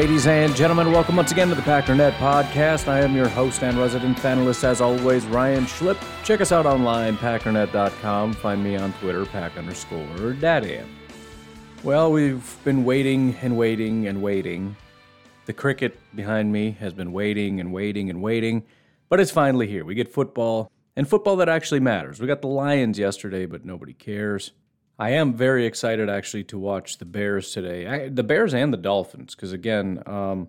Ladies and gentlemen, welcome once again to the Packernet Podcast. I am your host and resident panelist, as always, Ryan Schlip. Check us out online, packernet.com. Find me on Twitter, pack underscore daddy. Well, we've been waiting and waiting and waiting. The cricket behind me has been waiting and waiting and waiting, but it's finally here. We get football, and football that actually matters. We got the Lions yesterday, but nobody cares. I am very excited actually to watch the Bears today. I, the Bears and the Dolphins, because again, um,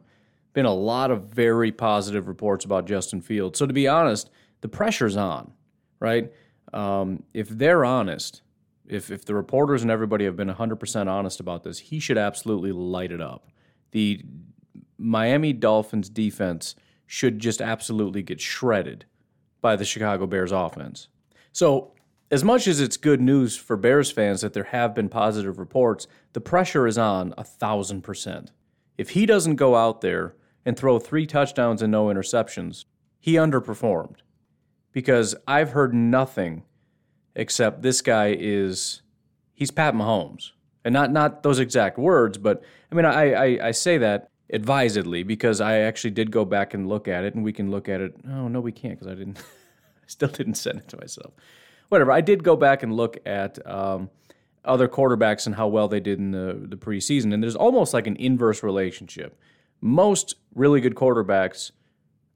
been a lot of very positive reports about Justin Fields. So to be honest, the pressure's on, right? Um, if they're honest, if if the reporters and everybody have been 100% honest about this, he should absolutely light it up. The Miami Dolphins defense should just absolutely get shredded by the Chicago Bears offense. So as much as it's good news for Bears fans that there have been positive reports, the pressure is on a thousand percent. If he doesn't go out there and throw three touchdowns and no interceptions, he underperformed. Because I've heard nothing except this guy is he's Pat Mahomes. And not not those exact words, but I mean I, I, I say that advisedly because I actually did go back and look at it and we can look at it. Oh no, we can't because I didn't I still didn't send it to myself whatever. I did go back and look at um, other quarterbacks and how well they did in the, the preseason, and there's almost like an inverse relationship. Most really good quarterbacks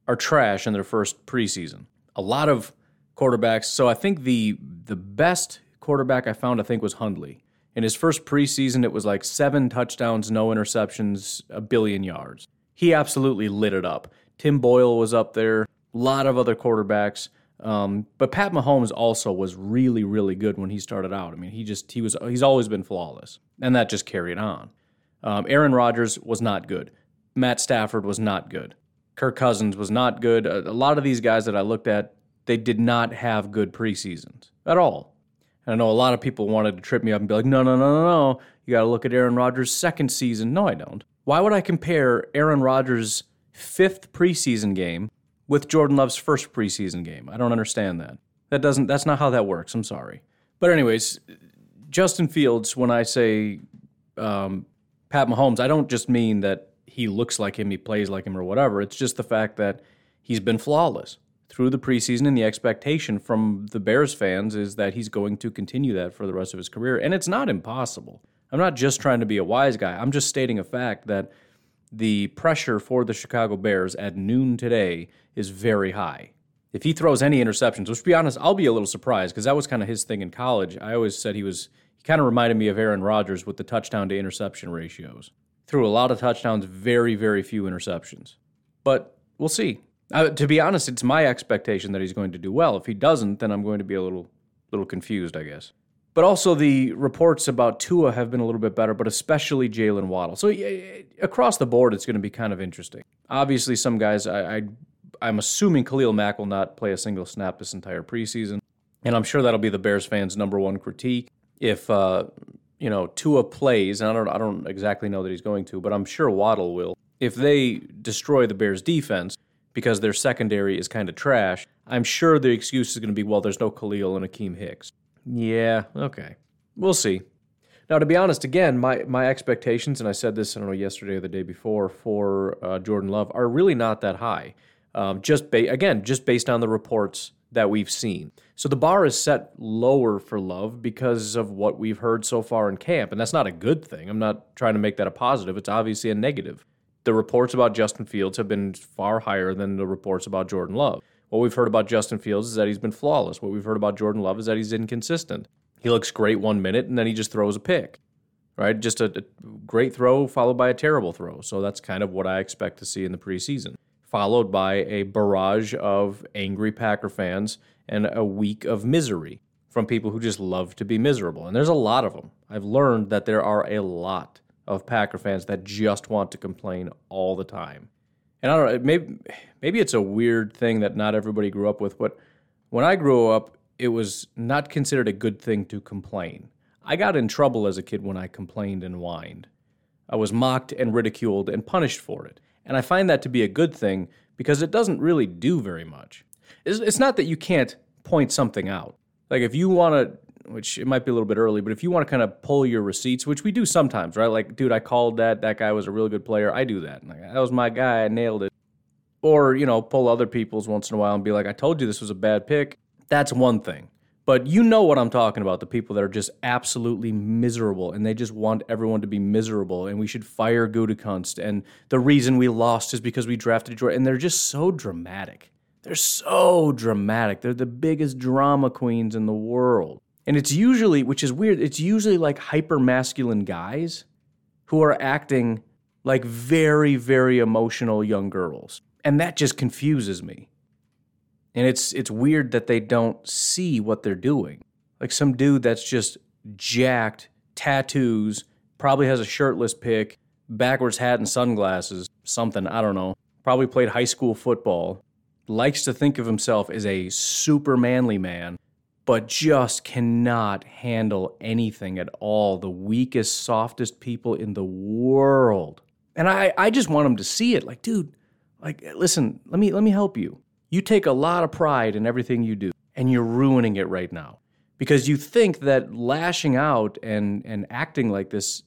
are trash in their first preseason. A lot of quarterbacks. So I think the the best quarterback I found, I think, was Hundley. In his first preseason, it was like seven touchdowns, no interceptions, a billion yards. He absolutely lit it up. Tim Boyle was up there. A lot of other quarterbacks. Um, but Pat Mahomes also was really, really good when he started out. I mean, he just he was he's always been flawless, and that just carried on. Um, Aaron Rodgers was not good. Matt Stafford was not good. Kirk Cousins was not good. A, a lot of these guys that I looked at, they did not have good preseasons at all. And I know a lot of people wanted to trip me up and be like, no, no, no, no, no. You got to look at Aaron Rodgers' second season. No, I don't. Why would I compare Aaron Rodgers' fifth preseason game with Jordan Love's first preseason game. I don't understand that. That doesn't that's not how that works. I'm sorry. But anyways, Justin Fields, when I say um, Pat Mahomes, I don't just mean that he looks like him, he plays like him, or whatever. It's just the fact that he's been flawless through the preseason, and the expectation from the Bears fans is that he's going to continue that for the rest of his career. And it's not impossible. I'm not just trying to be a wise guy. I'm just stating a fact that the pressure for the Chicago Bears at noon today is very high. If he throws any interceptions, which to be honest, I'll be a little surprised because that was kind of his thing in college. I always said he was, he kind of reminded me of Aaron Rodgers with the touchdown to interception ratios. Threw a lot of touchdowns, very, very few interceptions. But we'll see. Uh, to be honest, it's my expectation that he's going to do well. If he doesn't, then I'm going to be a little, little confused, I guess. But also the reports about Tua have been a little bit better, but especially Jaylen Waddle. So across the board, it's going to be kind of interesting. Obviously, some guys, I, I I'm assuming Khalil Mack will not play a single snap this entire preseason, and I'm sure that'll be the Bears fans' number one critique. If uh, you know Tua plays, and I don't I don't exactly know that he's going to, but I'm sure Waddle will. If they destroy the Bears' defense because their secondary is kind of trash, I'm sure the excuse is going to be, well, there's no Khalil and Akiem Hicks. Yeah, okay. We'll see. Now, to be honest, again, my, my expectations, and I said this, I don't know, yesterday or the day before, for uh, Jordan Love are really not that high. Um, just ba- again, just based on the reports that we've seen. So the bar is set lower for Love because of what we've heard so far in camp, and that's not a good thing. I'm not trying to make that a positive. It's obviously a negative. The reports about Justin Fields have been far higher than the reports about Jordan Love. What we've heard about Justin Fields is that he's been flawless. What we've heard about Jordan Love is that he's inconsistent. He looks great one minute and then he just throws a pick, right? Just a, a great throw followed by a terrible throw. So that's kind of what I expect to see in the preseason, followed by a barrage of angry Packer fans and a week of misery from people who just love to be miserable. And there's a lot of them. I've learned that there are a lot of Packer fans that just want to complain all the time. And I don't know, maybe maybe it's a weird thing that not everybody grew up with, but when I grew up, it was not considered a good thing to complain. I got in trouble as a kid when I complained and whined. I was mocked and ridiculed and punished for it. And I find that to be a good thing because it doesn't really do very much. It's, not that you can't point something out. Like if you want to, which it might be a little bit early, but if you want to kind of pull your receipts, which we do sometimes, right? Like, dude, I called that. That guy was a really good player. I do that. Like, that was my guy. I nailed it. Or, you know, pull other people's once in a while and be like, I told you this was a bad pick. That's one thing. But you know what I'm talking about the people that are just absolutely miserable and they just want everyone to be miserable and we should fire Gutekunst. And the reason we lost is because we drafted Jordan. And they're just so dramatic. They're so dramatic. They're the biggest drama queens in the world. And it's usually, which is weird, it's usually like hyper masculine guys who are acting like very, very emotional young girls. And that just confuses me. And it's it's weird that they don't see what they're doing. Like some dude that's just jacked, tattoos, probably has a shirtless pick, backwards hat and sunglasses, something, I don't know. Probably played high school football, likes to think of himself as a super manly man, but just cannot handle anything at all. The weakest, softest people in the world. And I, I just want them to see it. Like, dude, like listen, let me let me help you. You take a lot of pride in everything you do, and you're ruining it right now. Because you think that lashing out and, and acting like this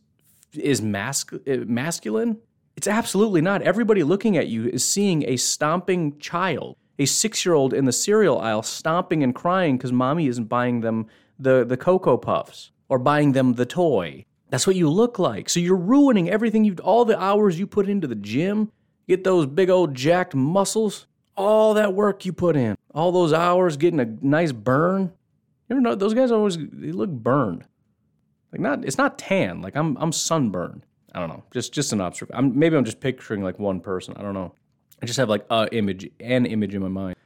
is eh, masculine. It's absolutely not. Everybody looking at you is seeing a stomping child, a six year old in the cereal aisle stomping and crying because mommy isn't buying them the, the Cocoa Puffs or buying them the toy. That's what you look like. So you're ruining everything you've, all the hours you put into the gym, get those big old jacked muscles all that work you put in, all those hours getting a nice burn. You ever know those guys always they look burned. Like not it's not tan. Like I'm I'm sunburned. I don't know. Just just an observation. I'm, maybe I'm just picturing like one person. I don't know. I just have like a image, an image in my mind.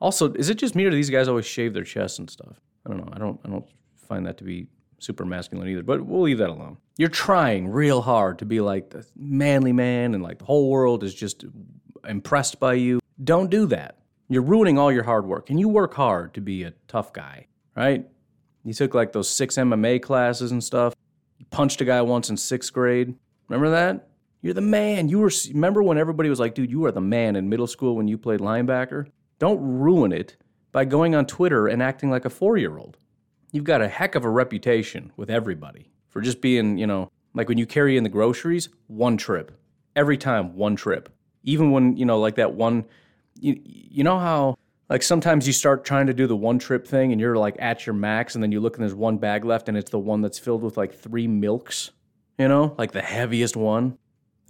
Also, is it just me or do these guys always shave their chests and stuff? I don't know. I don't I don't find that to be super masculine either. But we'll leave that alone. You're trying real hard to be like the manly man, and like the whole world is just impressed by you. Don't do that. You're ruining all your hard work. And you work hard to be a tough guy, right? You took like those six MMA classes and stuff. You punched a guy once in sixth grade. Remember that? You're the man. You were. Remember when everybody was like, "Dude, you are the man" in middle school when you played linebacker. Don't ruin it by going on Twitter and acting like a four-year-old. You've got a heck of a reputation with everybody for just being, you know, like when you carry in the groceries, one trip every time, one trip. Even when you know, like that one you, you know how like sometimes you start trying to do the one trip thing and you're like at your max and then you look and there's one bag left and it's the one that's filled with like three milks, you know, like the heaviest one.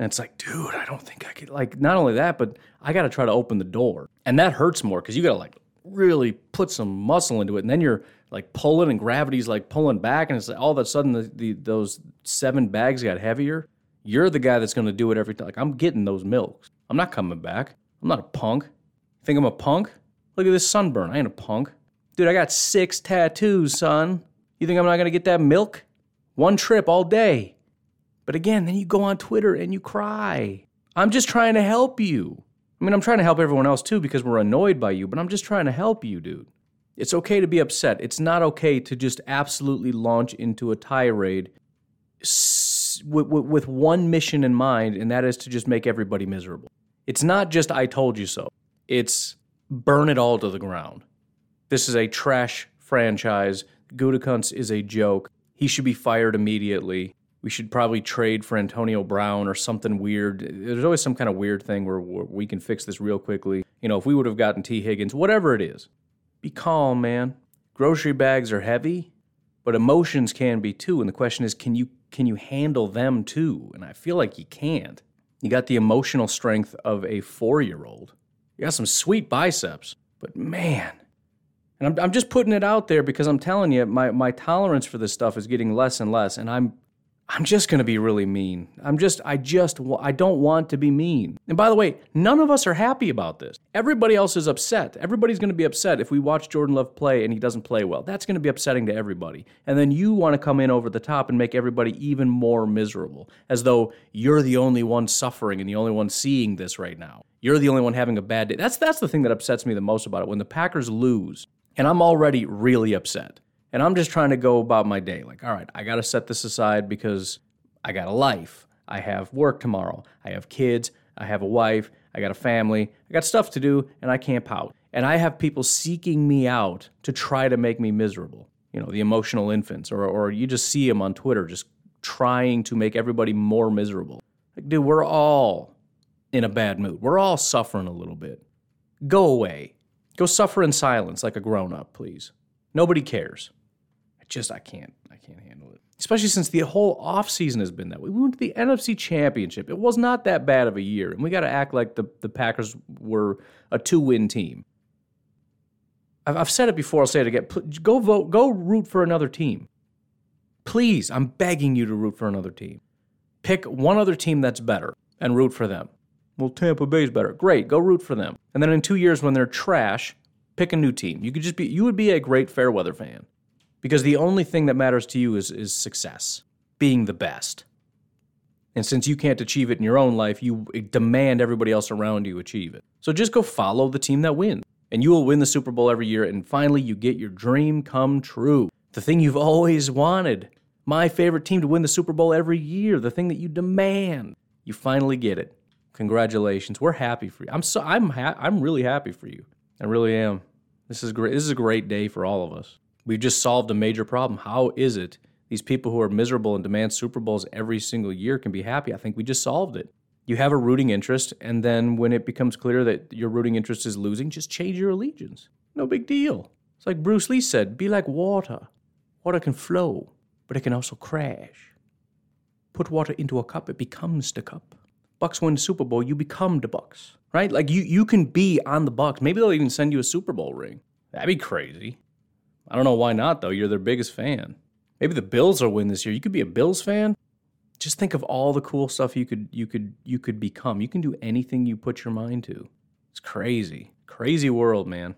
And it's like, dude, I don't think I could like not only that, but I got to try to open the door. And that hurts more cuz you got to like really put some muscle into it and then you're like pulling and gravity's like pulling back and it's like all of a sudden the, the those seven bags got heavier. You're the guy that's going to do it every time. Like I'm getting those milks. I'm not coming back. I'm not a punk. Think I'm a punk? Look at this sunburn. I ain't a punk. Dude, I got six tattoos, son. You think I'm not gonna get that milk? One trip all day. But again, then you go on Twitter and you cry. I'm just trying to help you. I mean, I'm trying to help everyone else too because we're annoyed by you, but I'm just trying to help you, dude. It's okay to be upset. It's not okay to just absolutely launch into a tirade with one mission in mind, and that is to just make everybody miserable. It's not just I told you so. It's burn it all to the ground. This is a trash franchise. Gutekunst is a joke. He should be fired immediately. We should probably trade for Antonio Brown or something weird. There's always some kind of weird thing where we can fix this real quickly. You know, if we would have gotten Tee Higgins, whatever it is, be calm, man. Grocery bags are heavy, but emotions can be too. And the question is, can you can you handle them too? And I feel like you can't. You got the emotional strength of a four year old. You got some sweet biceps, but man, And I'm, I'm just putting it out there because I'm telling you, my, my tolerance for this stuff is getting less and less. And I'm I'm just going to be really mean. I'm just, I just, I don't want to be mean. And by the way, none of us are happy about this. Everybody else is upset. Everybody's going to be upset if we watch Jordan Love play and he doesn't play well. That's going to be upsetting to everybody. And then you want to come in over the top and make everybody even more miserable, as though you're the only one suffering and the only one seeing this right now. You're the only one having a bad day. That's that's the thing that upsets me the most about it. When the Packers lose, and I'm already really upset. And I'm just trying to go about my day. Like, all right, I got to set this aside because I got a life. I have work tomorrow. I have kids. I have a wife. I got a family. I got stuff to do, and I can't pout. And I have people seeking me out to try to make me miserable. You know, the emotional infants, or, or you just see them on Twitter just trying to make everybody more miserable. Like, dude, we're all in a bad mood. We're all suffering a little bit. Go away. Go suffer in silence like a grown up, please. Nobody cares just I can't I can't handle it. Especially since the whole offseason has been that way. We went to the NFC Championship. It was not that bad of a year, and we got to act like the the Packers were a two win team. I've, I've said it before. I'll say it again. Go vote. Go root for another team. Please, I'm begging you to root for another team. Pick one other team that's better and root for them. Well, Tampa Bay's better. Great, go root for them. And then in two years, when they're trash, pick a new team. You could just be. You would be a great Fairweather fan because the only thing that matters to you is, is success, being the best. And since you can't achieve it in your own life, you demand everybody else around you achieve it. So just go follow the team that wins, and you will win the Super Bowl every year. And finally, you get your dream come true. The thing you've always wanted. My favorite team to win the Super Bowl every year. The thing that you demand. You finally get it. Congratulations. We're happy for you. I'm so I'm ha- I'm really happy for you. I really am. This is great. This is a great day for all of us. We've just solved a major problem. How is it these people who are miserable and demand Super Bowls every single year can be happy? I think we just solved it. You have a rooting interest, and then when it becomes clear that your rooting interest is losing, just change your allegiance. No big deal. It's like Bruce Lee said be like water. Water can flow, but it can also crash. Put water into a cup, it becomes the cup. Bucks win the Super Bowl, you become the Bucks, right? Like you, you can be on the Bucks. Maybe they'll even send you a Super Bowl ring. That'd be crazy. I don't know why not, though. You're their biggest fan. Maybe the Bills will win this year. You could be a Bills fan. Just think of all the cool stuff you could you could you could become. You can do anything you put your mind to. It's crazy. Crazy world, man.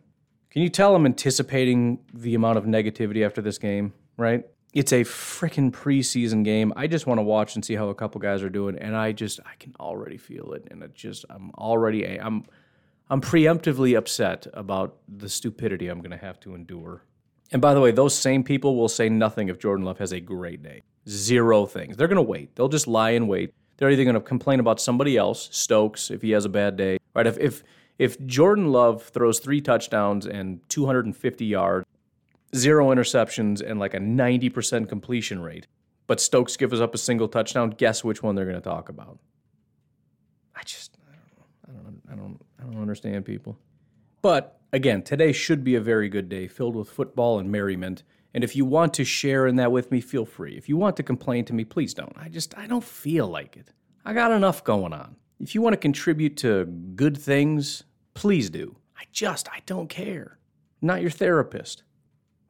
Can you tell I'm anticipating the amount of negativity after this game, right? It's a freaking preseason game. I just want to watch and see how a couple guys are doing and I just I can already feel it and it just I'm already I'm I'm preemptively upset about the stupidity I'm going to have to endure and by the way, those same people will say nothing if Jordan Love has a great day. Zero things. They're going to wait. They'll just lie and wait. They're either going to complain about somebody else, Stokes, if he has a bad day. Right? If if if Jordan Love throws three touchdowns and 250 yards, zero interceptions, and like a 90% completion rate, but Stokes gives up a single touchdown, guess which one they're going to talk about? I just I don't. I don't I don't I don't understand people. But again, today should be a very good day filled with football and merriment. And if you want to share in that with me, feel free. If you want to complain to me, please don't. I just, I don't feel like it. I got enough going on. If you want to contribute to good things, please do. I just, I don't care. I'm not your therapist.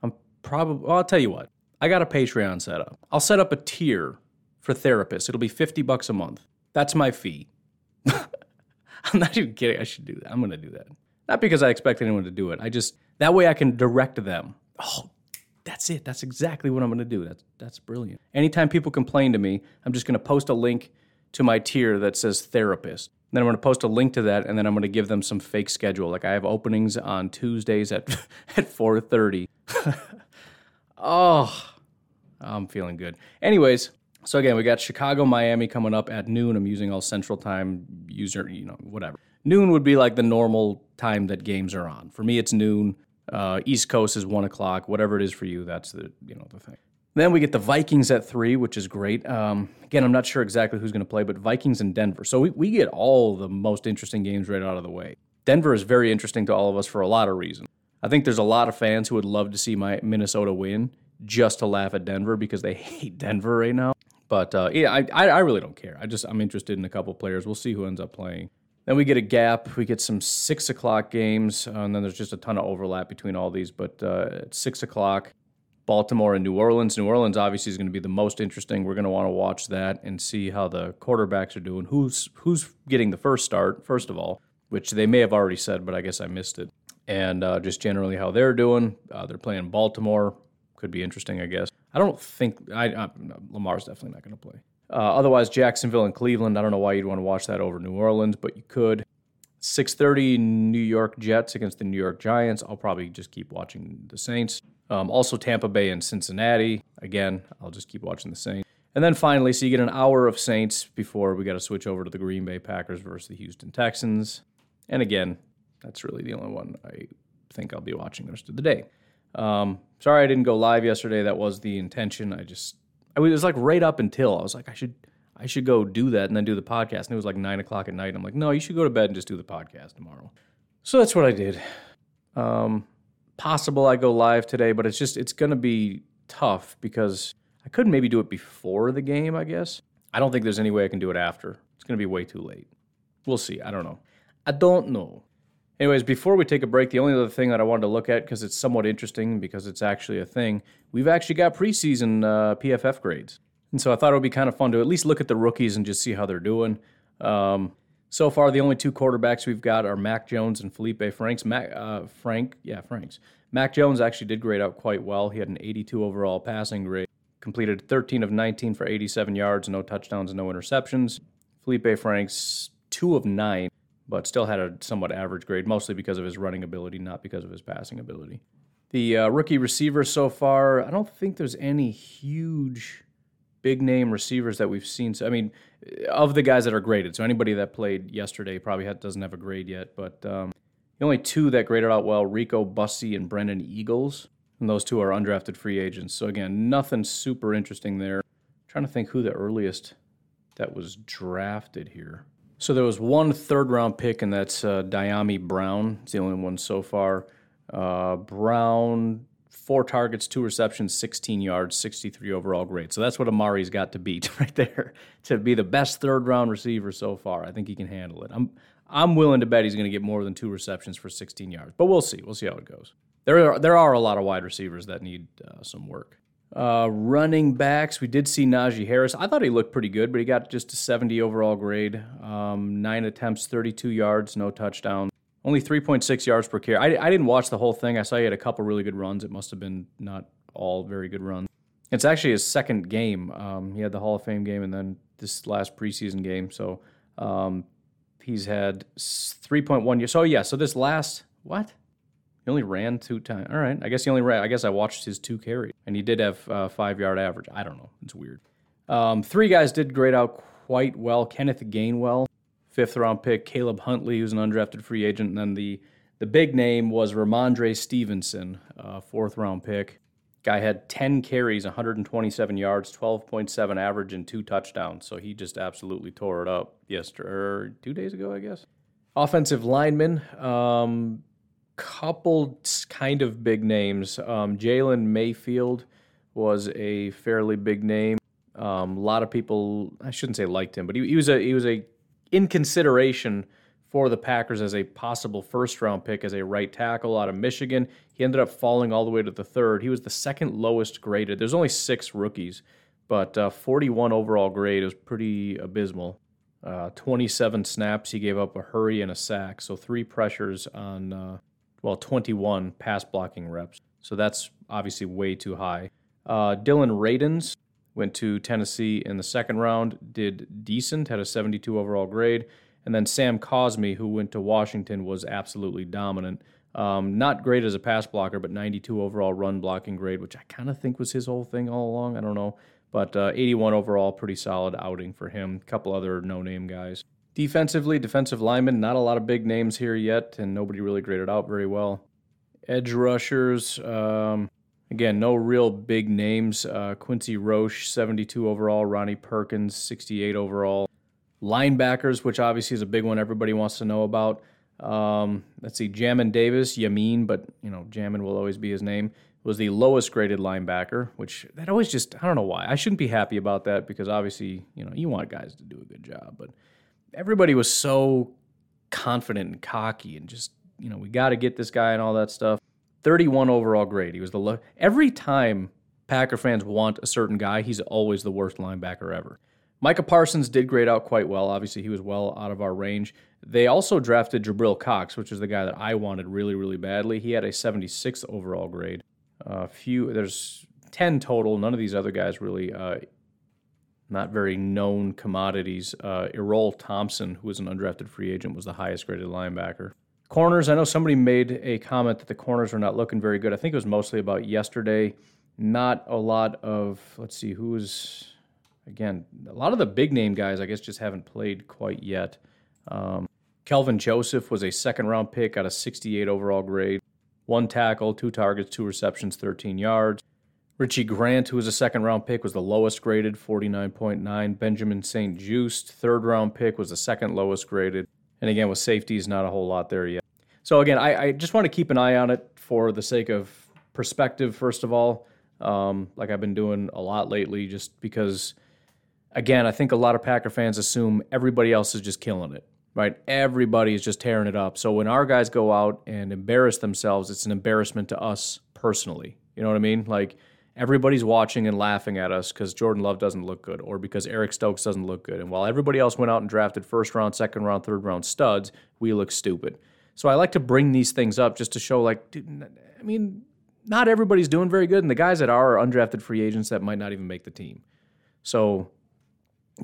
I'm probably, well, I'll tell you what. I got a Patreon set up. I'll set up a tier for therapists. It'll be 50 bucks a month. That's my fee. I'm not even kidding. I should do that. I'm going to do that. Not because I expect anyone to do it. I just that way I can direct them. Oh, that's it. That's exactly what I'm going to do. That's that's brilliant. Anytime people complain to me, I'm just going to post a link to my tier that says therapist. then I'm going to post a link to that, and then I'm going to give them some fake schedule. Like I have openings on Tuesdays at at 4:30. oh, I'm feeling good. Anyways, so again, we got Chicago, Miami coming up at noon. I'm using all Central Time user, you know, whatever noon would be like the normal time that games are on. For me, it's noon. Uh, East Coast is one o'clock. Whatever it is for you, that's the you know the thing. Then we get the Vikings at three, which is great. Um, again, I'm not sure exactly who's going to play, but Vikings and Denver. So we, we get all the most interesting games right out of the way. Denver is very interesting to all of us for a lot of reasons. I think there's a lot of fans who would love to see my Minnesota win just to laugh at Denver because they hate Denver right now. But uh, yeah, I, I really don't care. I just I'm interested in a couple players. We'll see who ends up playing. Then we get a gap. We get some six o'clock games, and then there's just a ton of overlap between all these. But uh, at six o'clock, Baltimore and New Orleans. New Orleans obviously is going to be the most interesting. We're going to want to watch that and see how the quarterbacks are doing. Who's who's getting the first start first of all, which they may have already said, but I guess I missed it. And uh, just generally how they're doing. Uh, they're playing Baltimore. Could be interesting, I guess. I don't think I, I Lamar's definitely not going to play. Uh, otherwise, Jacksonville and Cleveland. I don't know why you'd want to watch that over New Orleans, but you could. 6:30 New York Jets against the New York Giants. I'll probably just keep watching the Saints. Um, also Tampa Bay and Cincinnati. Again, I'll just keep watching the Saints. And then finally, so you get an hour of Saints before we got to switch over to the Green Bay Packers versus the Houston Texans. And again, that's really the only one I think I'll be watching the rest of the day. Um, sorry I didn't go live yesterday. That was the intention. I just I was like right up until I was like I should I should go do that and then do the podcast. And it was like nine o'clock at night. And I'm like, no, you should go to bed and just do the podcast tomorrow. So that's what I did. Um, possible I go live today, but it's just it's gonna be tough because I could maybe do it before the game. I guess I don't think there's any way I can do it after. It's gonna be way too late. We'll see. I don't know. I don't know. Anyways, before we take a break, the only other thing that I wanted to look at because it's somewhat interesting because it's actually a thing, we've actually got preseason uh, PFF grades, and so I thought it would be kind of fun to at least look at the rookies and just see how they're doing. Um, so far, the only two quarterbacks we've got are Mac Jones and Felipe Franks. Mac, uh, Frank, yeah, Franks. Mac Jones actually did grade out quite well. He had an 82 overall passing grade, completed 13 of 19 for 87 yards, no touchdowns, no interceptions. Felipe Franks, two of nine but still had a somewhat average grade, mostly because of his running ability, not because of his passing ability. The uh, rookie receivers so far, I don't think there's any huge big name receivers that we've seen. So, I mean, of the guys that are graded, so anybody that played yesterday probably doesn't have a grade yet, but um, the only two that graded out well, Rico Bussey and Brendan Eagles, and those two are undrafted free agents. So again, nothing super interesting there. I'm trying to think who the earliest that was drafted here. So there was one third round pick, and that's uh, Dyami Brown. It's the only one so far. Uh, Brown, four targets, two receptions, 16 yards, 63 overall grade. So that's what Amari's got to beat right there to be the best third round receiver so far. I think he can handle it. I'm I'm willing to bet he's going to get more than two receptions for 16 yards, but we'll see. We'll see how it goes. There are there are a lot of wide receivers that need uh, some work. Uh, running backs, we did see Najee Harris. I thought he looked pretty good, but he got just a 70 overall grade. Um, nine attempts, 32 yards, no touchdown. Only 3.6 yards per carry. I, I didn't watch the whole thing. I saw he had a couple really good runs. It must have been not all very good runs. It's actually his second game. Um, he had the Hall of Fame game and then this last preseason game. So um, he's had 3.1 years. So, yeah, so this last, what? He only ran two times. All right. I guess he only ran. I guess I watched his two carries, and he did have uh, five yard average. I don't know. It's weird. Um, three guys did grade out quite well. Kenneth Gainwell, fifth round pick. Caleb Huntley, who's an undrafted free agent, and then the the big name was Rhamondre Stevenson, uh, fourth round pick. Guy had 10 carries, 127 yards, 12.7 average, and two touchdowns. So he just absolutely tore it up yesterday, or two days ago, I guess. Offensive lineman, um, couple kind of big names. Um, Jalen Mayfield was a fairly big name. Um, a lot of people, I shouldn't say liked him, but he, he was a he was a in consideration for the Packers as a possible first round pick as a right tackle out of Michigan. He ended up falling all the way to the third. He was the second lowest graded. There's only six rookies, but uh, 41 overall grade is pretty abysmal. Uh, 27 snaps. He gave up a hurry and a sack, so three pressures on uh, well, 21 pass blocking reps. So that's obviously way too high. Uh, Dillon Radunz went to Tennessee in the second round, did decent, had a 72 overall grade. And then Sam Cosmi, who went to Washington, was absolutely dominant. Um, not great as a pass blocker, but 92 overall run blocking grade, which I kind of think was his whole thing all along. I don't know. But uh, 81 overall, pretty solid outing for him. A couple other no name guys. Defensively, defensive linemen, not a lot of big names here yet, and nobody really graded out very well. Edge rushers, um, again, no real big names. Uh, Quincy Roche, 72 overall. Ronnie Perkins, 68 overall. Linebackers, which obviously is a big one everybody wants to know about. Um, let's see, Jamin Davis, Yamin, but you know, Jamin will always be his name, was the lowest graded linebacker, which that always just, I don't know why. I shouldn't be happy about that because obviously, you know, you want guys to do a good job, but everybody was so confident and cocky and just, you know, we got to get this guy and all that stuff. 31 overall grade. He was the lo- every time Packer fans want a certain guy, he's always the worst linebacker ever. Micah Parsons did grade out quite well. Obviously, he was well out of our range. They also drafted Jabril Cox, which is the guy that I wanted really, really badly. He had a 76 overall grade. A uh, few, there's 10 total. None of these other guys really, uh, not very known commodities. Uh, Errol Thompson, who was an undrafted free agent, was the highest graded linebacker. Corners, I know somebody made a comment that the corners were not looking very good. I think it was mostly about yesterday. Not a lot of, let's see, who was, again, a lot of the big name guys, I guess, just haven't played quite yet. Um, Kelvin Joseph was a second round pick, out of 68 overall grade. One tackle, two targets, two receptions, 13 yards. Richie Grant, who was a second round pick, was the lowest graded, 49.9. Benjamin St. Juste, third round pick, was the second lowest graded. And again, with safeties, not a whole lot there yet. So again, I, I just want to keep an eye on it for the sake of perspective, first of all, um, like I've been doing a lot lately, just because, again, I think a lot of Packer fans assume everybody else is just killing it right? Everybody is just tearing it up. So when our guys go out and embarrass themselves, it's an embarrassment to us personally. You know what I mean? Like everybody's watching and laughing at us because Jordan Love doesn't look good or because Eric Stokes doesn't look good. And while everybody else went out and drafted first round, second round, third round studs, we look stupid. So I like to bring these things up just to show, like, dude, I mean, not everybody's doing very good. And the guys that are are undrafted free agents that might not even make the team. So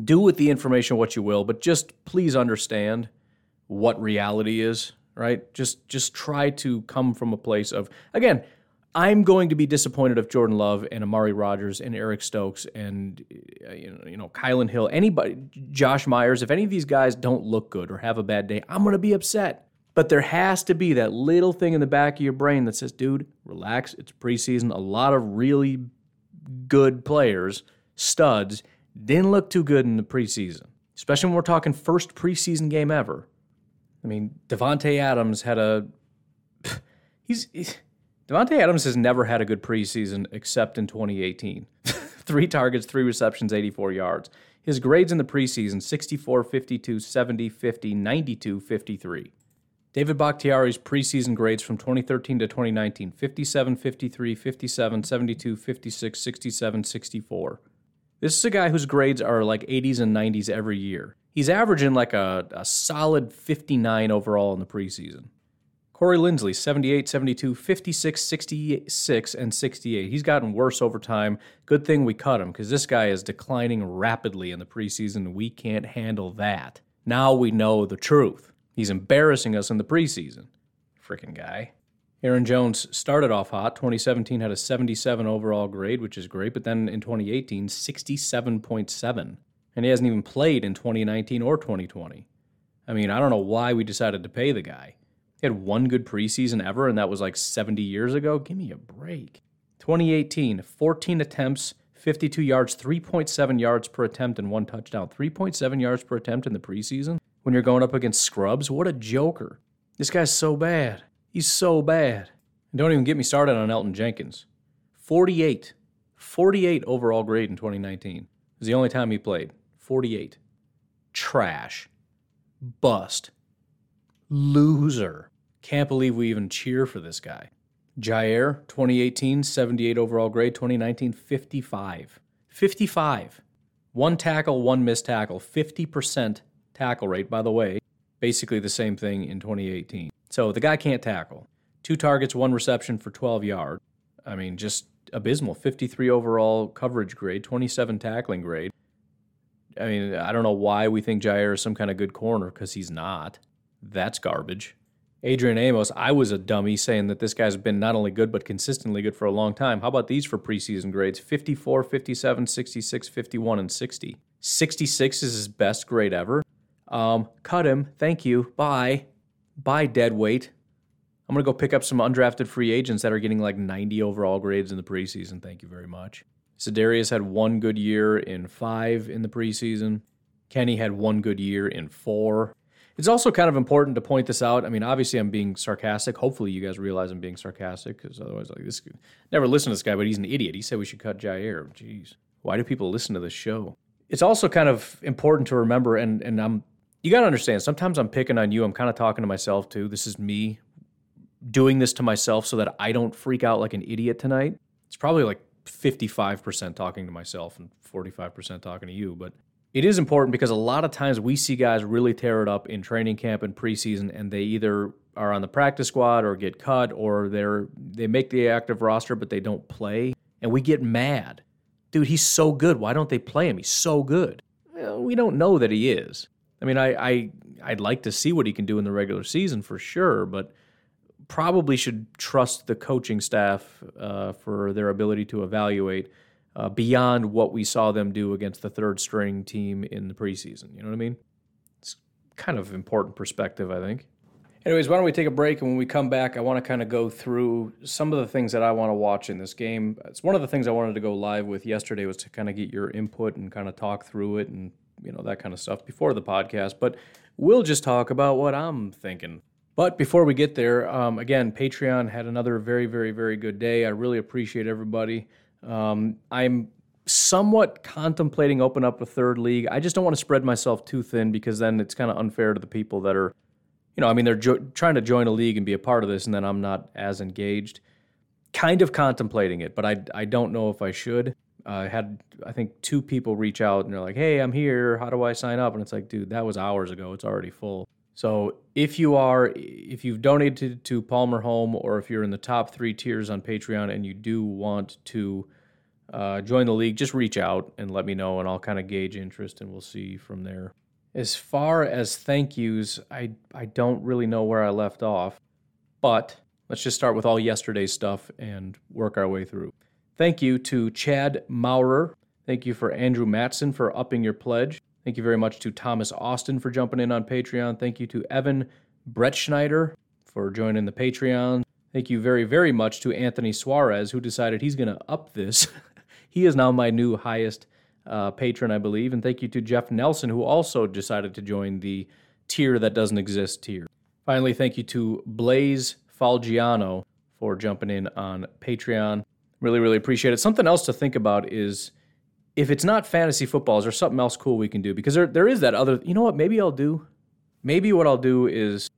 do with the information what you will, but just please understand what reality is, right? Just just try to come from a place of again, I'm going to be disappointed if Jordan Love and Amari Rodgers and Eric Stokes and uh, you know, Kylin Hill, anybody, Josh Myers, if any of these guys don't look good or have a bad day, I'm going to be upset. But there has to be that little thing in the back of your brain that says, dude, relax. It's preseason. A lot of really good players, studs, didn't look too good in the preseason, especially when we're talking first preseason game ever. I mean, Davante Adams had a he's, he's Davante Adams has never had a good preseason except in 2018. three targets, three receptions, 84 yards. His grades in the preseason 64, 52, 70, 50, 92, 53. David Bakhtiari's preseason grades from 2013 to 2019 57, 53, 57, 72, 56, 67, 64. This is a guy whose grades are like 80s and 90s every year. He's averaging like a, a solid 59 overall in the preseason. Corey Linsley, 78, 72, 56, 66, and 68. He's gotten worse over time. Good thing we cut him because this guy is declining rapidly in the preseason. We can't handle that. Now we know the truth. He's embarrassing us in the preseason. Freaking guy. Aaron Jones started off hot. 2017 had a 77 overall grade, which is great, but then in 2018, 67.7. And he hasn't even played in 2019 or 2020. I mean, I don't know why we decided to pay the guy. He had one good preseason ever, and that was like 70 years ago. Give me a break. 2018, 14 attempts, 52 yards, 3.7 yards per attempt, and one touchdown. 3.7 yards per attempt in the preseason? When you're going up against scrubs? What a joker. This guy's so bad. He's so bad. And don't even get me started on Elgton Jenkins. 48. 48 overall grade in 2019. It was the only time he played. 48. Trash. Bust. Loser. Can't believe we even cheer for this guy. Jaire, 2018, 78 overall grade. 2019, 55. 55. One tackle, one missed tackle. 50% tackle rate, by the way. Basically the same thing in 2018. So the guy can't tackle. Two targets, one reception for 12 yards. I mean, just abysmal. 53 overall coverage grade, 27 tackling grade. I mean, I don't know why we think Jaire is some kind of good corner because he's not. That's garbage. Adrian Amos, I was a dummy saying that this guy's been not only good but consistently good for a long time. How about these for preseason grades? 54, 57, 66, 51, and 60. 66 is his best grade ever. Um, cut him. Thank you. Bye Bye, dead weight. I'm going to go pick up some undrafted free agents that are getting like 90 overall grades in the preseason. Thank you very much. Za'Darius had one good year in five in the preseason. Kenny had one good year in four. It's also kind of important to point this out. I mean, obviously, I'm being sarcastic. Hopefully, you guys realize I'm being sarcastic because otherwise, like this, never listen to this guy, but he's an idiot. He said we should cut Jaire. Jeez, why do people listen to this show? It's also kind of important to remember, and and I'm you got to understand, sometimes I'm picking on you. I'm kind of talking to myself too. This is me doing this to myself so that I don't freak out like an idiot tonight. It's probably like 55% talking to myself and 45% talking to you. But it is important because a lot of times we see guys really tear it up in training camp and preseason, and they either are on the practice squad or get cut or they're they make the active roster but they don't play, and we get mad. Dude, he's so good. Why don't they play him? He's so good. Well, we don't know that he is. I mean, I, I I'd like to see what he can do in the regular season for sure, but probably should trust the coaching staff uh, for their ability to evaluate uh, beyond what we saw them do against the third string team in the preseason. You know what I mean? It's kind of important perspective, I think. Anyways, why don't we take a break? And when we come back, I want to kind of go through some of the things that I want to watch in this game. It's one of the things I wanted to go live with yesterday was to kind of get your input and kind of talk through it and you know that kind of stuff before the podcast. But we'll just talk about what I'm thinking. But before we get there, um, again, Patreon had another very, very, very good day. I really appreciate everybody. Um, I'm somewhat contemplating open up a third league. I just don't want to spread myself too thin because then it's kind of unfair to the people that are, you know, I mean, they're jo- trying to join a league and be a part of this, and then I'm not as engaged. Kind of contemplating it, but I, I don't know if I should. Uh, I had, I think, two people reach out and they're like, hey, I'm here. How do I sign up? And it's like, dude, that was hours ago. It's already full. So if you are, if you've donated to Palmer Home, or if you're in the top three tiers on Patreon and you do want to uh, join the league, just reach out and let me know, and I'll kind of gauge interest, and we'll see from there. As far as thank yous, I I don't really know where I left off, but let's just start with all yesterday's stuff and work our way through. Thank you to Chad Maurer. Thank you for Andrew Matson for upping your pledge. Thank you very much to Thomas Austin for jumping in on Patreon. Thank you to Evan Brett Schneider for joining the Patreon. Thank you very, very much to Anthony Suarez, who decided he's going to up this. he is now my new highest uh, patron, I believe. And thank you to Jeff Nelson, who also decided to join the tier that doesn't exist tier. Finally, thank you to Blaze Falgiano for jumping in on Patreon. Really, really appreciate it. Something else to think about is if it's not fantasy football, is there something else cool we can do? Because there, there is that other. You know what? Maybe I'll do. Maybe what I'll do is,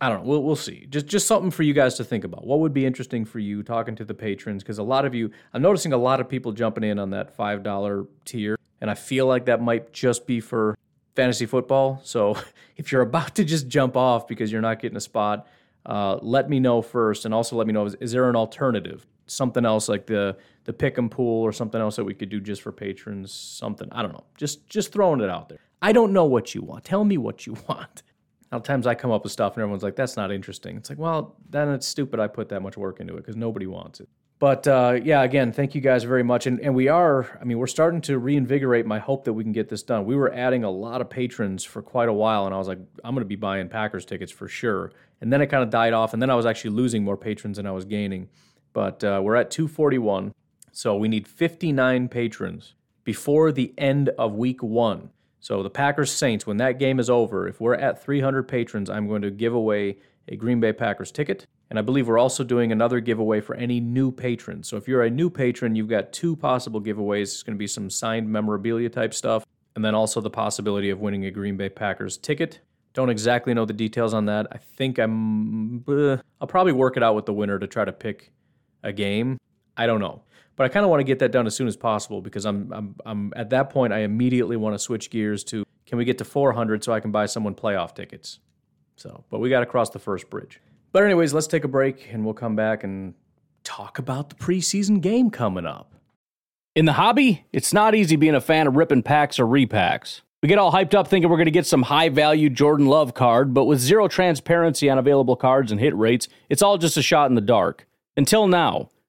I don't know. We'll we'll see. Just just something for you guys to think about. What would be interesting for you talking to the patrons? Because a lot of you, I'm noticing a lot of people jumping in on that five dollar tier, and I feel like that might just be for fantasy football. So if you're about to just jump off because you're not getting a spot, uh, let me know first, and also let me know is, is there an alternative? something else like the the pick and pool or something else that we could do just for patrons something. I don't know. Just just throwing it out there. I don't know what you want. Tell me what you want. Of times i come up with stuff and everyone's like that's not interesting. It's like well then it's stupid i put that much work into it because nobody wants it. But uh, yeah again thank you guys very much. And, and we are i mean we're starting to reinvigorate my hope that we can get this done. We were adding a lot of patrons for quite a while and i was like i'm going to be buying packers tickets for sure. And then it kind of died off and then i was actually losing more patrons than i was gaining. But uh, we're at 241. So we need 59 patrons before the end of week one. So the Packers Saints, when that game is over, if we're at 300 patrons, I'm going to give away a Green Bay Packers ticket. And I believe we're also doing another giveaway for any new patrons. So if you're a new patron, you've got two possible giveaways. It's going to be some signed memorabilia type stuff, and then also the possibility of winning a Green Bay Packers ticket. Don't exactly know the details on that. I think I'm. Uh, I'll probably work it out with the winner to try to pick a game. I don't know. But I kind of want to get that done as soon as possible because I'm, I'm, I'm at that point, I immediately want to switch gears to can we get to 400 so I can buy someone playoff tickets? So, but we got to cross the first bridge. But, anyways, let's take a break and we'll come back and talk about the preseason game coming up. In the hobby, it's not easy being a fan of ripping packs or repacks. We get all hyped up thinking we're going to get some high value Jordan Love card, but with zero transparency on available cards and hit rates, it's all just a shot in the dark. Until now,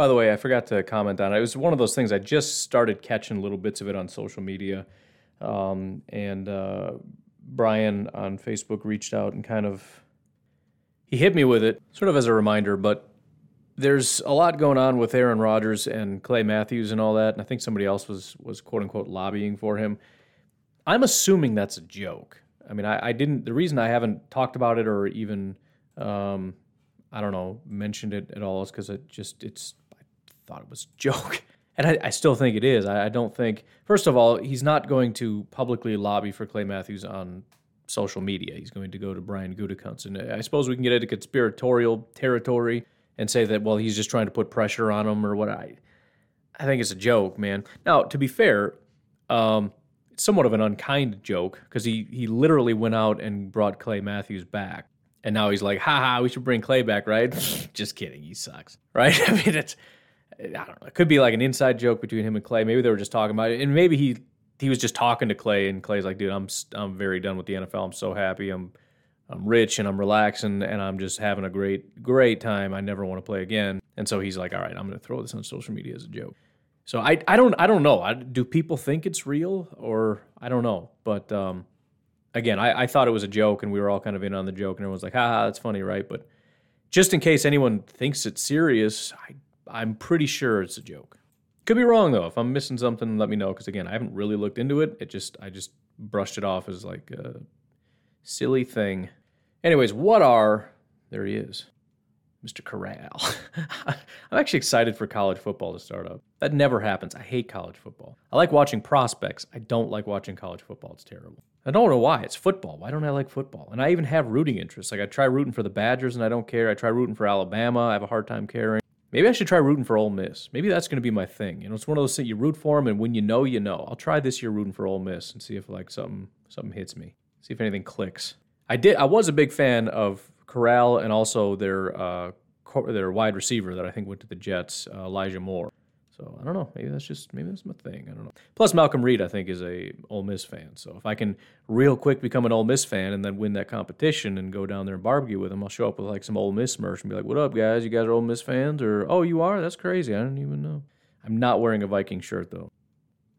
By the way, I forgot to comment on it. It was one of those things I just started catching little bits of it on social media. Um, and uh, Brian on Facebook reached out and kind of he hit me with it, sort of as a reminder. But there's a lot going on with Aaron Rodgers and Clay Matthews and all that. And I think somebody else was was quote unquote lobbying for him. I'm assuming that's a joke. I mean, I, I didn't. The reason I haven't talked about it or even um, I don't know mentioned it at all is because it just it's thought it was a joke. And I, I still think it is. I, I, don't think, first of all, he's not going to publicly lobby for Clay Matthews on social media. He's going to go to Brian Gutekunst. And I suppose we can get into conspiratorial territory and say that, well, he's just trying to put pressure on him or what. I, I think it's a joke, man. Now, to be fair, um, it's somewhat of an unkind joke because he, he literally went out and brought Clay Matthews back. And now he's like, haha, we should bring Clay back, right? just kidding. He sucks, right? I mean, it's I don't know. It could be like an inside joke between him and Clay. Maybe they were just talking about it, and maybe he he was just talking to Clay, and Clay's like, "Dude, I'm I'm very done with the NFL. I'm so happy. I'm I'm rich and I'm relaxing and I'm just having a great great time. I never want to play again." And so he's like, "All right, I'm going to throw this on social media as a joke." So I I don't I don't know. I, do people think it's real or I don't know, but um, again, I, I thought it was a joke, and we were all kind of in on the joke, and everyone's like, "Ha, that's funny, right?" But just in case anyone thinks it's serious, I I'm pretty sure it's a joke. Could be wrong though. If I'm missing something, let me know. Because again, I haven't really looked into it. It just I just brushed it off as like a silly thing. Anyways, what are there he is, Mr. Corral. I'm actually excited for college football to start up. That never happens. I hate college football. I like watching prospects. I don't like watching college football. It's terrible. I don't know why. It's football. Why don't I like football? And I even have rooting interests. Like I try rooting for the Badgers and I don't care. I try rooting for Alabama. I have a hard time caring. Maybe I should try rooting for Ole Miss. Maybe that's going to be my thing. You know, it's one of those things you root for them, and when you know, you know. I'll try this year rooting for Ole Miss and see if like something something hits me. See if anything clicks. I did. I was a big fan of Corral and also their uh, their wide receiver that I think went to the Jets, uh, Elijah Moore. So I don't know. Maybe that's just maybe that's my thing. I don't know. Plus Malcom Reed, I think, is a Ole Miss fan. So if I can real quick become an Ole Miss fan and then win that competition and go down there and barbecue with him, I'll show up with like some Ole Miss merch and be like, "What up, guys? You guys are Ole Miss fans?" Or "Oh, you are? That's crazy. I didn't even know." I'm not wearing a Viking shirt though.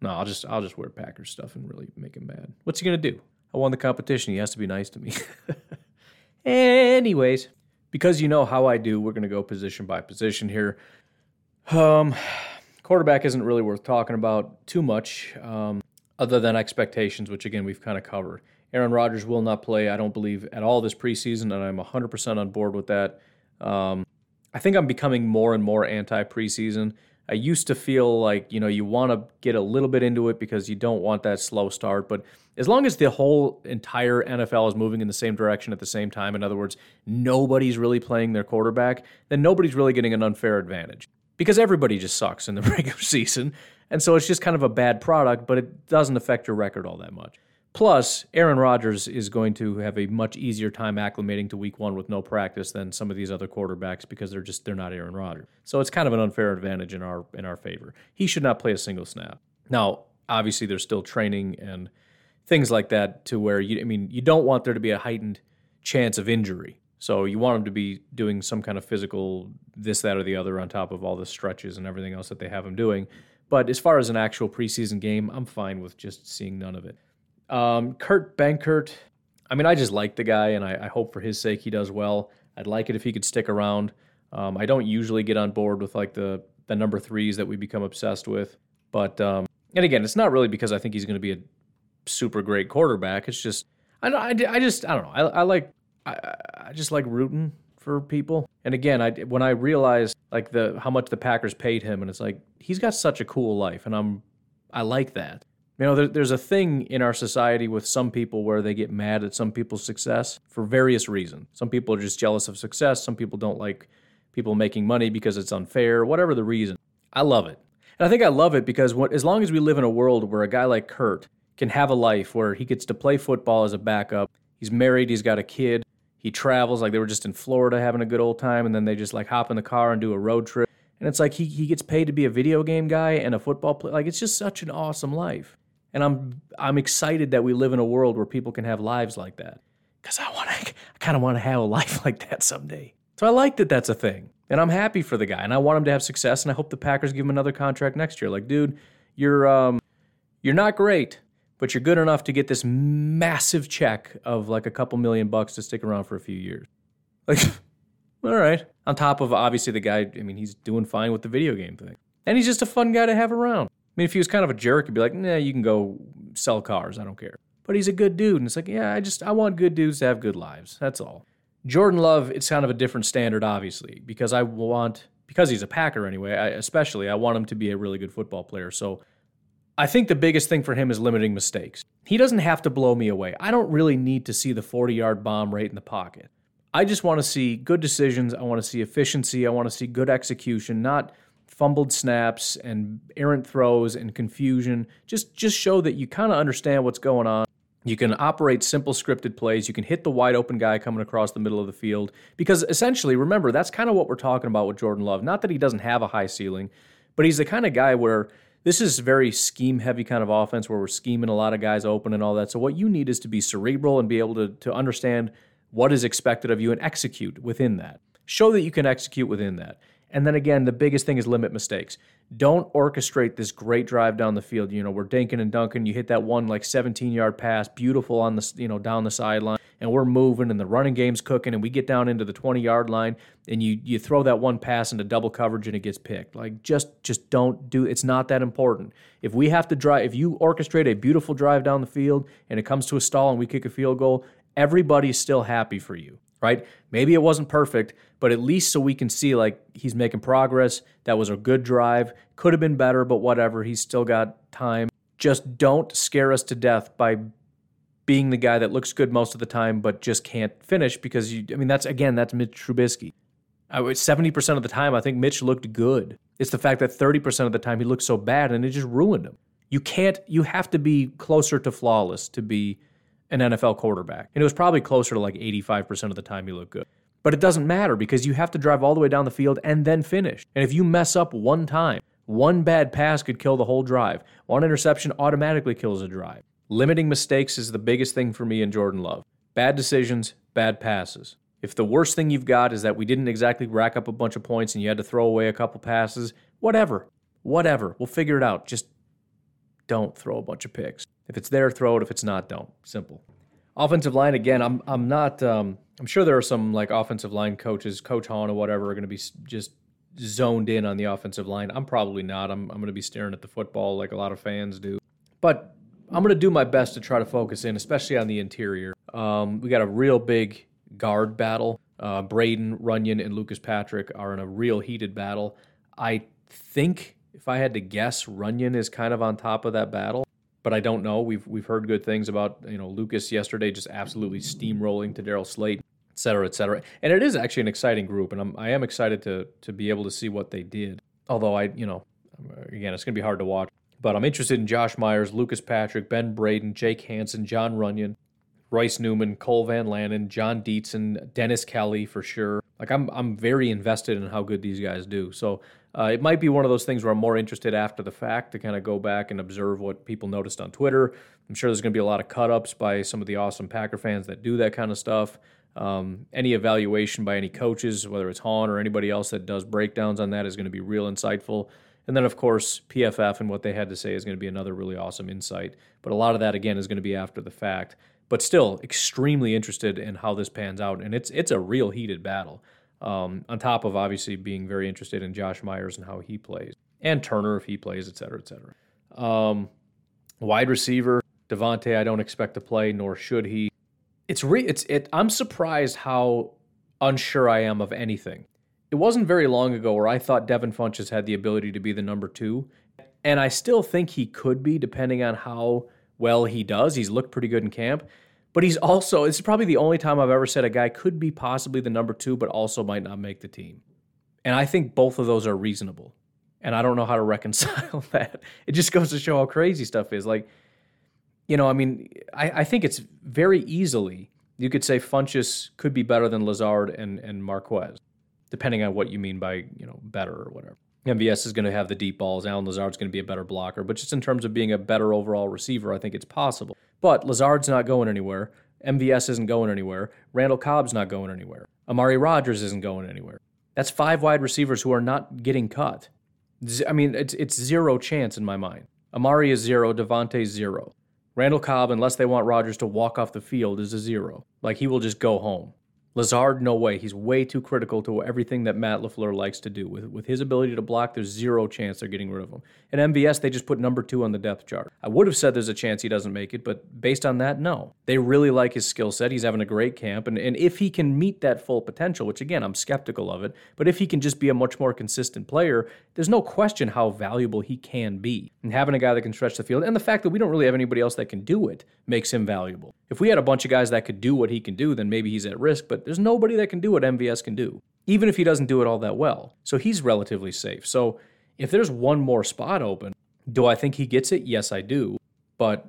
No, I'll just I'll just wear Packers stuff and really make him mad. What's he gonna do? I won the competition. He has to be nice to me. Anyways, because you know how I do, we're gonna go position by position here. Um, quarterback isn't really worth talking about too much, um, other than expectations, which again we've kind of covered. Aaron Rodgers will not play, I don't believe, at all this preseason, and I'm 100% on board with that. Um, I think I'm becoming more and more anti preseason. I used to feel like, you know, you want to get a little bit into it because you don't want that slow start. But as long as the whole entire NFL is moving in the same direction at the same time, in other words, nobody's really playing their quarterback, then nobody's really getting an unfair advantage because everybody just sucks in the regular season. And so it's just kind of a bad product, but it doesn't affect your record all that much. Plus, Aaron Rodgers is going to have a much easier time acclimating to week one with no practice than some of these other quarterbacks because they're just they're not Aaron Rodgers. So it's kind of an unfair advantage in our in our favor. He should not play a single snap. Now, obviously there's still training and things like that to where you I mean, you don't want there to be a heightened chance of injury. So you want them to be doing some kind of physical this, that, or the other on top of all the stretches and everything else that they have them doing. But as far as an actual preseason game, I'm fine with just seeing none of it. Um, Kurt Benkert, I mean, I just like the guy, and I, I, hope for his sake he does well. I'd like it if he could stick around. Um, I don't usually get on board with like the the number threes that we become obsessed with, but um, and again, it's not really because I think he's going to be a super great quarterback. It's just I I, I just I don't know. I, I like I, I just like rooting for people. And again, I when I realized like the how much the Packers paid him, and it's like he's got such a cool life, and I'm I like that. You know, there, there's a thing in our society with some people where they get mad at some people's success for various reasons. Some people are just jealous of success. Some people don't like people making money because it's unfair, whatever the reason. I love it. And I think I love it because what, as long as we live in a world where a guy like Kurt can have a life where he gets to play football as a backup, he's married, he's got a kid, he travels, like they were just in Florida having a good old time, and then they just like hop in the car and do a road trip. And it's like he, he gets paid to be a video game guy and a football player. Like it's just such an awesome life. And I'm I'm excited that we live in a world where people can have lives like that. Cause I want to, I kind of want to have a life like that someday. So I like that that's a thing, and I'm happy for the guy, and I want him to have success, and I hope the Packers give him another contract next year. Like, dude, you're um, you're not great, but you're good enough to get this massive check of like a couple million bucks to stick around for a few years. Like, all right. On top of obviously the guy, I mean, he's doing fine with the video game thing, and he's just a fun guy to have around. I mean, if he was kind of a jerk, he'd be like, nah, you can go sell cars. I don't care. But he's a good dude. And it's like, yeah, I just, I want good dudes to have good lives. That's all. Jordan Love, it's kind of a different standard, obviously, because I want, because he's a Packer anyway, I, especially, I want him to be a really good football player. So I think the biggest thing for him is limiting mistakes. He doesn't have to blow me away. I don't really need to see the 40 yard bomb right in the pocket. I just want to see good decisions. I want to see efficiency. I want to see good execution, not fumbled snaps and errant throws and confusion. Just just show that you kind of understand what's going on. You can operate simple scripted plays. You can hit the wide open guy coming across the middle of the field. Because essentially, remember, that's kind of what we're talking about with Jordan Love. Not that he doesn't have a high ceiling, but he's the kind of guy where this is very scheme heavy kind of offense where we're scheming a lot of guys open and all that. So what you need is to be cerebral and be able to, to understand what is expected of you and execute within that. Show that you can execute within that. And then again, the biggest thing is limit mistakes. Don't orchestrate this great drive down the field. You know, we're dinking and dunking. You hit that one like 17 yard pass, beautiful on the you know down the sideline, and we're moving, and the running game's cooking, and we get down into the 20 yard line, and you you throw that one pass into double coverage, and it gets picked. Like just just don't do. It's not that important. If we have to drive, if you orchestrate a beautiful drive down the field, and it comes to a stall, and we kick a field goal, everybody's still happy for you right? Maybe it wasn't perfect, but at least so we can see like he's making progress. That was a good drive. Could have been better, but whatever. He's still got time. Just don't scare us to death by being the guy that looks good most of the time but just can't finish because you I mean that's again that's Mitch Trubisky. I was 70% of the time I think Mitch looked good. It's the fact that 30% of the time he looked so bad and it just ruined him. You can't you have to be closer to flawless to be an NFL quarterback. And it was probably closer to like 85% of the time he looked good. But it doesn't matter because you have to drive all the way down the field and then finish. And if you mess up one time, one bad pass could kill the whole drive. One interception automatically kills a drive. Limiting mistakes is the biggest thing for me in Jordan Love. Bad decisions, bad passes. If the worst thing you've got is that we didn't exactly rack up a bunch of points and you had to throw away a couple passes, whatever. Whatever. We'll figure it out. Just don't throw a bunch of picks. If it's there, throw it. If it's not, don't. Simple. Offensive line again. I'm I'm not. Um, I'm sure there are some like offensive line coaches, Coach Hahn or whatever, are going to be just zoned in on the offensive line. I'm probably not. I'm I'm going to be staring at the football like a lot of fans do. But I'm going to do my best to try to focus in, especially on the interior. Um, we got a real big guard battle. Uh, Braden, Runyan and Lucas Patrick are in a real heated battle. I think if I had to guess, Runyan is kind of on top of that battle but I don't know. We've we've heard good things about you know Lucas yesterday, just absolutely steamrolling to Daryl Slate, et cetera, et cetera. And it is actually an exciting group, and I'm I am excited to to be able to see what they did. Although I you know again it's going to be hard to watch. But I'm interested in Josh Myers, Lucas Patrick, Ben Braden, Jake Hanson, Jon Runyan, Royce Newman, Cole Van Lanen, Jon Dietzen, Dennis Kelly for sure. Like I'm I'm very invested in how good these guys do. So uh, it might be one of those things where I'm more interested after the fact to kind of go back and observe what people noticed on Twitter. I'm sure there's going to be a lot of cut ups by some of the awesome Packer fans that do that kind of stuff. Um, any evaluation by any coaches, whether it's Hahn or anybody else that does breakdowns on that, is going to be real insightful. And then, of course, PFF and what they had to say is going to be another really awesome insight. But a lot of that, again, is going to be after the fact. But still, extremely interested in how this pans out. And it's it's a real heated battle. Um, on top of obviously being very interested in Josh Myers and how he plays, and Turner if he plays, et cetera, et cetera. Um, wide receiver Davante, I don't expect to play, nor should he. It's re- it's it. I'm surprised how unsure I am of anything. It wasn't very long ago where I thought Devin Funchess had the ability to be the number two, and I still think he could be, depending on how well he does. He's looked pretty good in camp. But he's also, it's probably the only time I've ever said a guy could be possibly the number two, but also might not make the team. And I think both of those are reasonable. And I don't know how to reconcile that. It just goes to show how crazy stuff is. Like, you know, I mean, I, I think it's very easily, you could say Funchess could be better than Lazard and, and Marquez, depending on what you mean by, you know, better or whatever. MVS is going to have the deep balls. Allen Lazard's going to be a better blocker. But just in terms of being a better overall receiver, I think it's possible. But Lazard's not going anywhere. MVS isn't going anywhere. Randall Cobb's not going anywhere. Amari Rodgers isn't going anywhere. That's five wide receivers who are not getting cut. I mean, it's, it's zero chance in my mind. Amari is zero. Davante zero. Randall Cobb, unless they want Rodgers to walk off the field, is a zero. Like he will just go home. Lazard, no way. He's way too critical to everything that Matt LaFleur likes to do. With, with his ability to block, there's zero chance they're getting rid of him. And MVS, they just put number two on the depth chart. I would have said there's a chance he doesn't make it, but based on that, no. They really like his skill set. He's having a great camp. And, and if he can meet that full potential, which again, I'm skeptical of it, but if he can just be a much more consistent player, there's no question how valuable he can be. And having a guy that can stretch the field, and the fact that we don't really have anybody else that can do it, makes him valuable. If we had a bunch of guys that could do what he can do, then maybe he's at risk, but there's nobody that can do what MVS can do, even if he doesn't do it all that well. So he's relatively safe. So if there's one more spot open, do I think he gets it? Yes, I do. But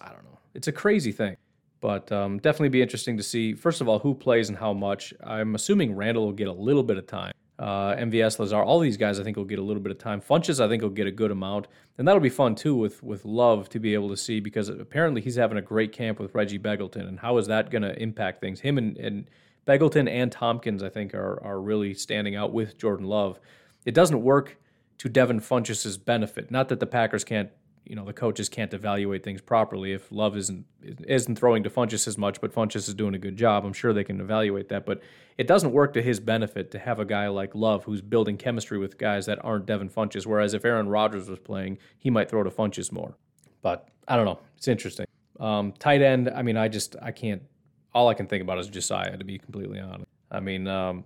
I don't know. It's a crazy thing. But um, definitely be interesting to see, first of all, who plays and how much. I'm assuming Randall will get a little bit of time. Uh, MVS, Lazard, all these guys I think will get a little bit of time. Funchess I think will get a good amount, and that'll be fun too with with Love to be able to see because apparently he's having a great camp with Reggie Begelton, and how is that going to impact things? Him and, and Begelton and Tompkins, I think, are are really standing out with Jordan Love. It doesn't work to Devin Funchess's benefit. Not that the Packers can't, you know, the coaches can't evaluate things properly if Love isn't isn't throwing to Funchess as much, but Funchess is doing a good job. I'm sure they can evaluate that, but it doesn't work to his benefit to have a guy like Love who's building chemistry with guys that aren't Devin Funchess. Whereas if Aaron Rodgers was playing, he might throw to Funchess more. But I don't know. It's interesting. Um, tight end. I mean, I just I can't all I can think about is Josiah, to be completely honest. I mean, um,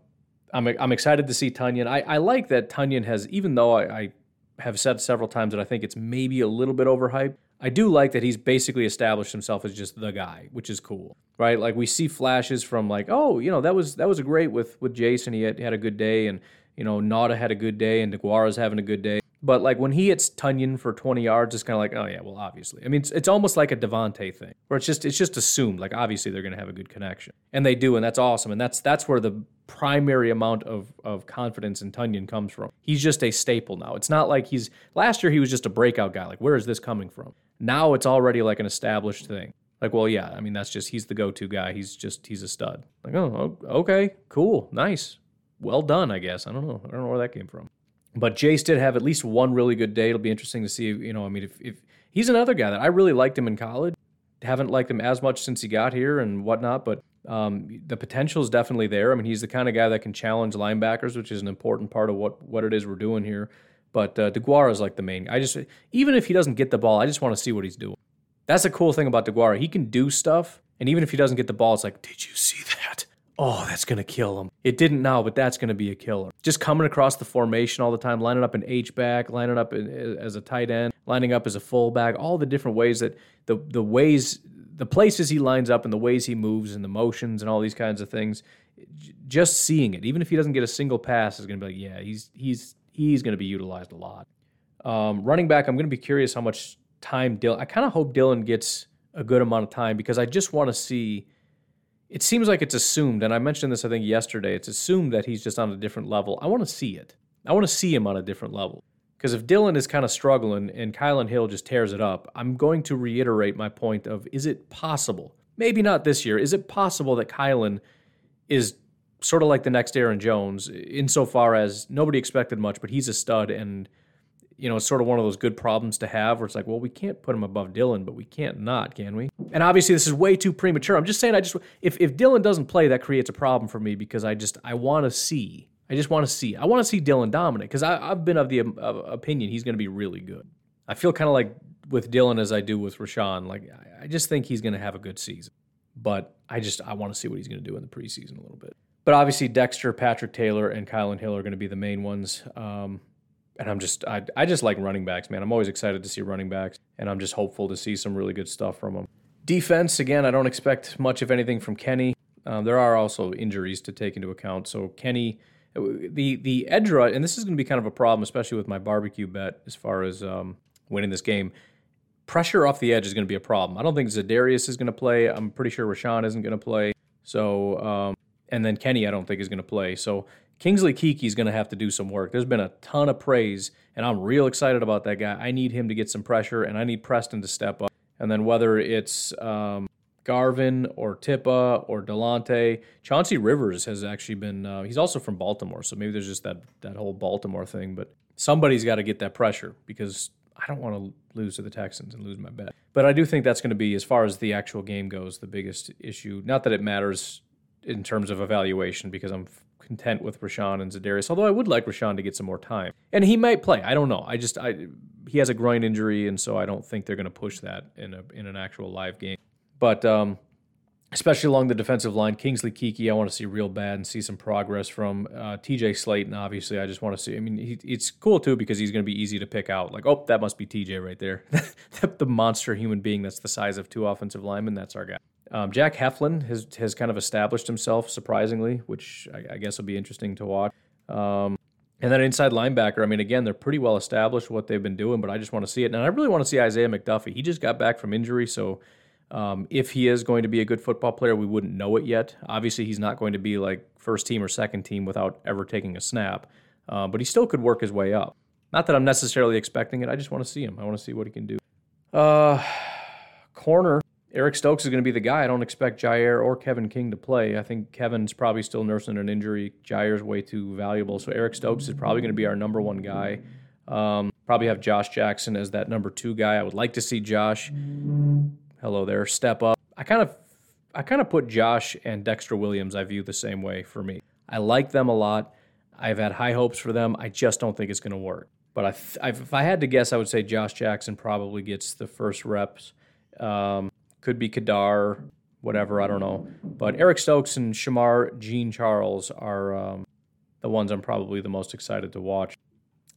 I'm I'm excited to see Tonyan. I, I like that Tonyan has, even though I, I have said several times that I think it's maybe a little bit overhyped. I do like that he's basically established himself as just the guy, which is cool, right? Like we see flashes from like, oh, you know, that was that was great with with Jason. He had, had a good day, and you know, Nauta had a good day, and DeGuara's having a good day. But like when he hits Tonyan for 20 yards, it's kind of like, oh yeah, well obviously. I mean, it's, it's almost like a Davante thing, where it's just it's just assumed like obviously they're going to have a good connection, and they do, and that's awesome, and that's that's where the primary amount of of confidence in Tonyan comes from. He's just a staple now. It's not like he's last year he was just a breakout guy. Like where is this coming from? Now it's already like an established thing. Like, well, yeah, I mean that's just he's the go-to guy. He's just he's a stud. Like, oh, okay, cool, nice, well done, I guess. I don't know. I don't know where that came from. But Jace did have at least one really good day. It'll be interesting to see. You know, I mean, if, if he's another guy that I really liked him in college, haven't liked him as much since he got here and whatnot, but um, the potential is definitely there. I mean, he's the kind of guy that can challenge linebackers, which is an important part of what what it is we're doing here. But uh, DeGuara is like the main. I just even if he doesn't get the ball, I just want to see what he's doing. That's a cool thing about DeGuara. He can do stuff, and even if he doesn't get the ball, it's like, did you see that? Oh, that's going to kill him. It didn't now, but that's going to be a killer. Just coming across the formation all the time, lining up an H back, lining up as a tight end, lining up as a fullback, all the different ways that the the ways the places he lines up and the ways he moves and the motions and all these kinds of things. Just seeing it, even if he doesn't get a single pass, is going to be like, yeah, he's he's he's going to be utilized a lot. Um, running back, I'm going to be curious how much time Dillon. I kind of hope Dillon gets a good amount of time because I just want to see. It seems like it's assumed, and I mentioned this I think yesterday. It's assumed that he's just on a different level. I want to see it. I want to see him on a different level. Because if Dillon is kind of struggling and Kylan Hill just tears it up, I'm going to reiterate my point of is it possible? Maybe not this year. Is it possible that Kylan is sort of like the next Aaron Jones insofar as nobody expected much, but he's a stud and you know, it's sort of one of those good problems to have where it's like, well, we can't put him above Dillon, but we can't not, can we? And obviously this is way too premature. I'm just saying I just if if Dillon doesn't play, that creates a problem for me because I just I want to see. I just want to see. I want to see Dillon dominate because I've been of the uh, opinion he's going to be really good. I feel kind of like with Dillon as I do with Rashan. Like I just think he's going to have a good season, but I just I want to see what he's going to do in the preseason a little bit. But obviously Dexter, Patrick Taylor, and Kylan Hill are going to be the main ones. Um, and I'm just I, I just like running backs, man. I'm always excited to see running backs, and I'm just hopeful to see some really good stuff from them. Defense, again, I don't expect much of anything from Kenny. Um, there are also injuries to take into account. So Kenny, the the edge rush, and this is going to be kind of a problem, especially with my barbecue bet as far as um, winning this game. Pressure off the edge is going to be a problem. I don't think Za'Darius is going to play. I'm pretty sure Rashan isn't going to play. So, um, and then Kenny, I don't think is going to play. So Kingsley Keke is going to have to do some work. There's been a ton of praise, and I'm real excited about that guy. I need him to get some pressure, and I need Preston to step up. And then whether it's um, Garvin or Tipa or Delonte, Chauncey Rivers has actually been. Uh, he's also from Baltimore, so maybe there's just that that whole Baltimore thing. But somebody's got to get that pressure because I don't want to lose to the Texans and lose my bet. But I do think that's going to be, as far as the actual game goes, the biggest issue. Not that it matters in terms of evaluation because I'm content with Rashan and Za'Darius. Although I would like Rashan to get some more time, and he might play. I don't know. I just I he has a groin injury, and so I don't think they're going to push that in a in an actual live game. But um, especially along the defensive line, Kingsley Keke, I want to see real bad and see some progress from uh, T.J. Slaton. Obviously, I just want to see. I mean, he, it's cool too because he's going to be easy to pick out. Like, oh, that must be T.J. right there, the monster human being that's the size of two offensive linemen. That's our guy. Um, Jack Heflin has has kind of established himself surprisingly, which I, I guess will be interesting to watch. Um, and then inside linebacker, I mean, again, they're pretty well established what they've been doing, but I just want to see it. And I really want to see Isaiah McDuffie. He just got back from injury, so um, if he is going to be a good football player, we wouldn't know it yet. Obviously, he's not going to be like first team or second team without ever taking a snap, uh, but he still could work his way up. Not that I'm necessarily expecting it. I just want to see him. I want to see what he can do. Uh, corner. Eric Stokes is going to be the guy. I don't expect Jaire or Kevin King to play. I think Kevin's probably still nursing an injury. Jaire's way too valuable. So Eric Stokes is probably going to be our number one guy. Um, probably have Josh Jackson as that number two guy. I would like to see Josh, hello there, step up. I kind of, I kind of put Josh and Dexter Williams. I view the same way for me. I like them a lot. I've had high hopes for them. I just don't think it's going to work. But I th- if I had to guess, I would say Josh Jackson probably gets the first reps. Um, could be Kadar, whatever, I don't know. But Eric Stokes and Shemar Jean Charles are um, the ones I'm probably the most excited to watch.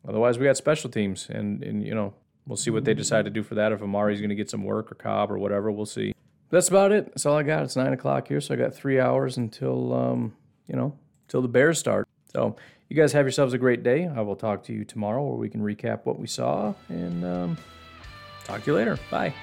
Otherwise, we got special teams, and, and you know, we'll see what they decide to do for that. If Amari's going to get some work or Cobb or whatever, we'll see. That's about it. That's all I got. It's nine o'clock here, so I got three hours until um, you know, till the Bears start. So you guys have yourselves a great day. I will talk to you tomorrow, where we can recap what we saw, and um, talk to you later. Bye.